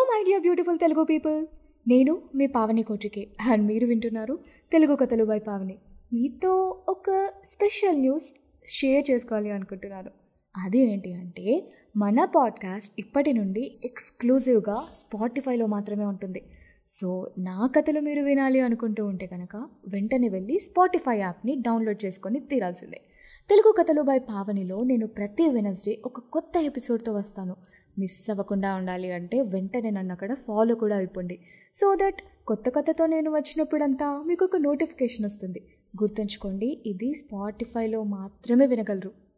My dear beautiful Telugu people నేను మీ Pavani కోటికే. And మీరు వింటున్నారు తెలుగు కథలు బై పావని. మీతో ఒక స్పెషల్ న్యూస్ షేర్ చేసుకోవాలి అనుకుంటున్నాను. అది ఏంటి అంటే మన పాడ్కాస్ట్ ఇప్పటి నుండి ఎక్స్క్లూజివ్గా స్పాటిఫైలో మాత్రమే ఉంటుంది. సో నా కథలు మీరు వినాలి అనుకుంటూ ఉంటే కనుక వెంటనే వెళ్ళి స్పాటిఫై యాప్ని డౌన్లోడ్ చేసుకొని తీరాల్సిందే. తెలుగు కథలు బై పావనిలో నేను ప్రతి వెనస్డే ఒక కొత్త ఎపిసోడ్తో వస్తాను. మిస్ అవ్వకుండా ఉండాలి అంటే వెంటనే నన్ను అక్కడ ఫాలో కూడా అయిపోండి. సో దట్ కొత్త కథతో నేను వచ్చినప్పుడంతా మీకు ఒక నోటిఫికేషన్ వస్తుంది. గుర్తుంచుకోండి ఇది స్పాటిఫైలో మాత్రమే వినగలరు.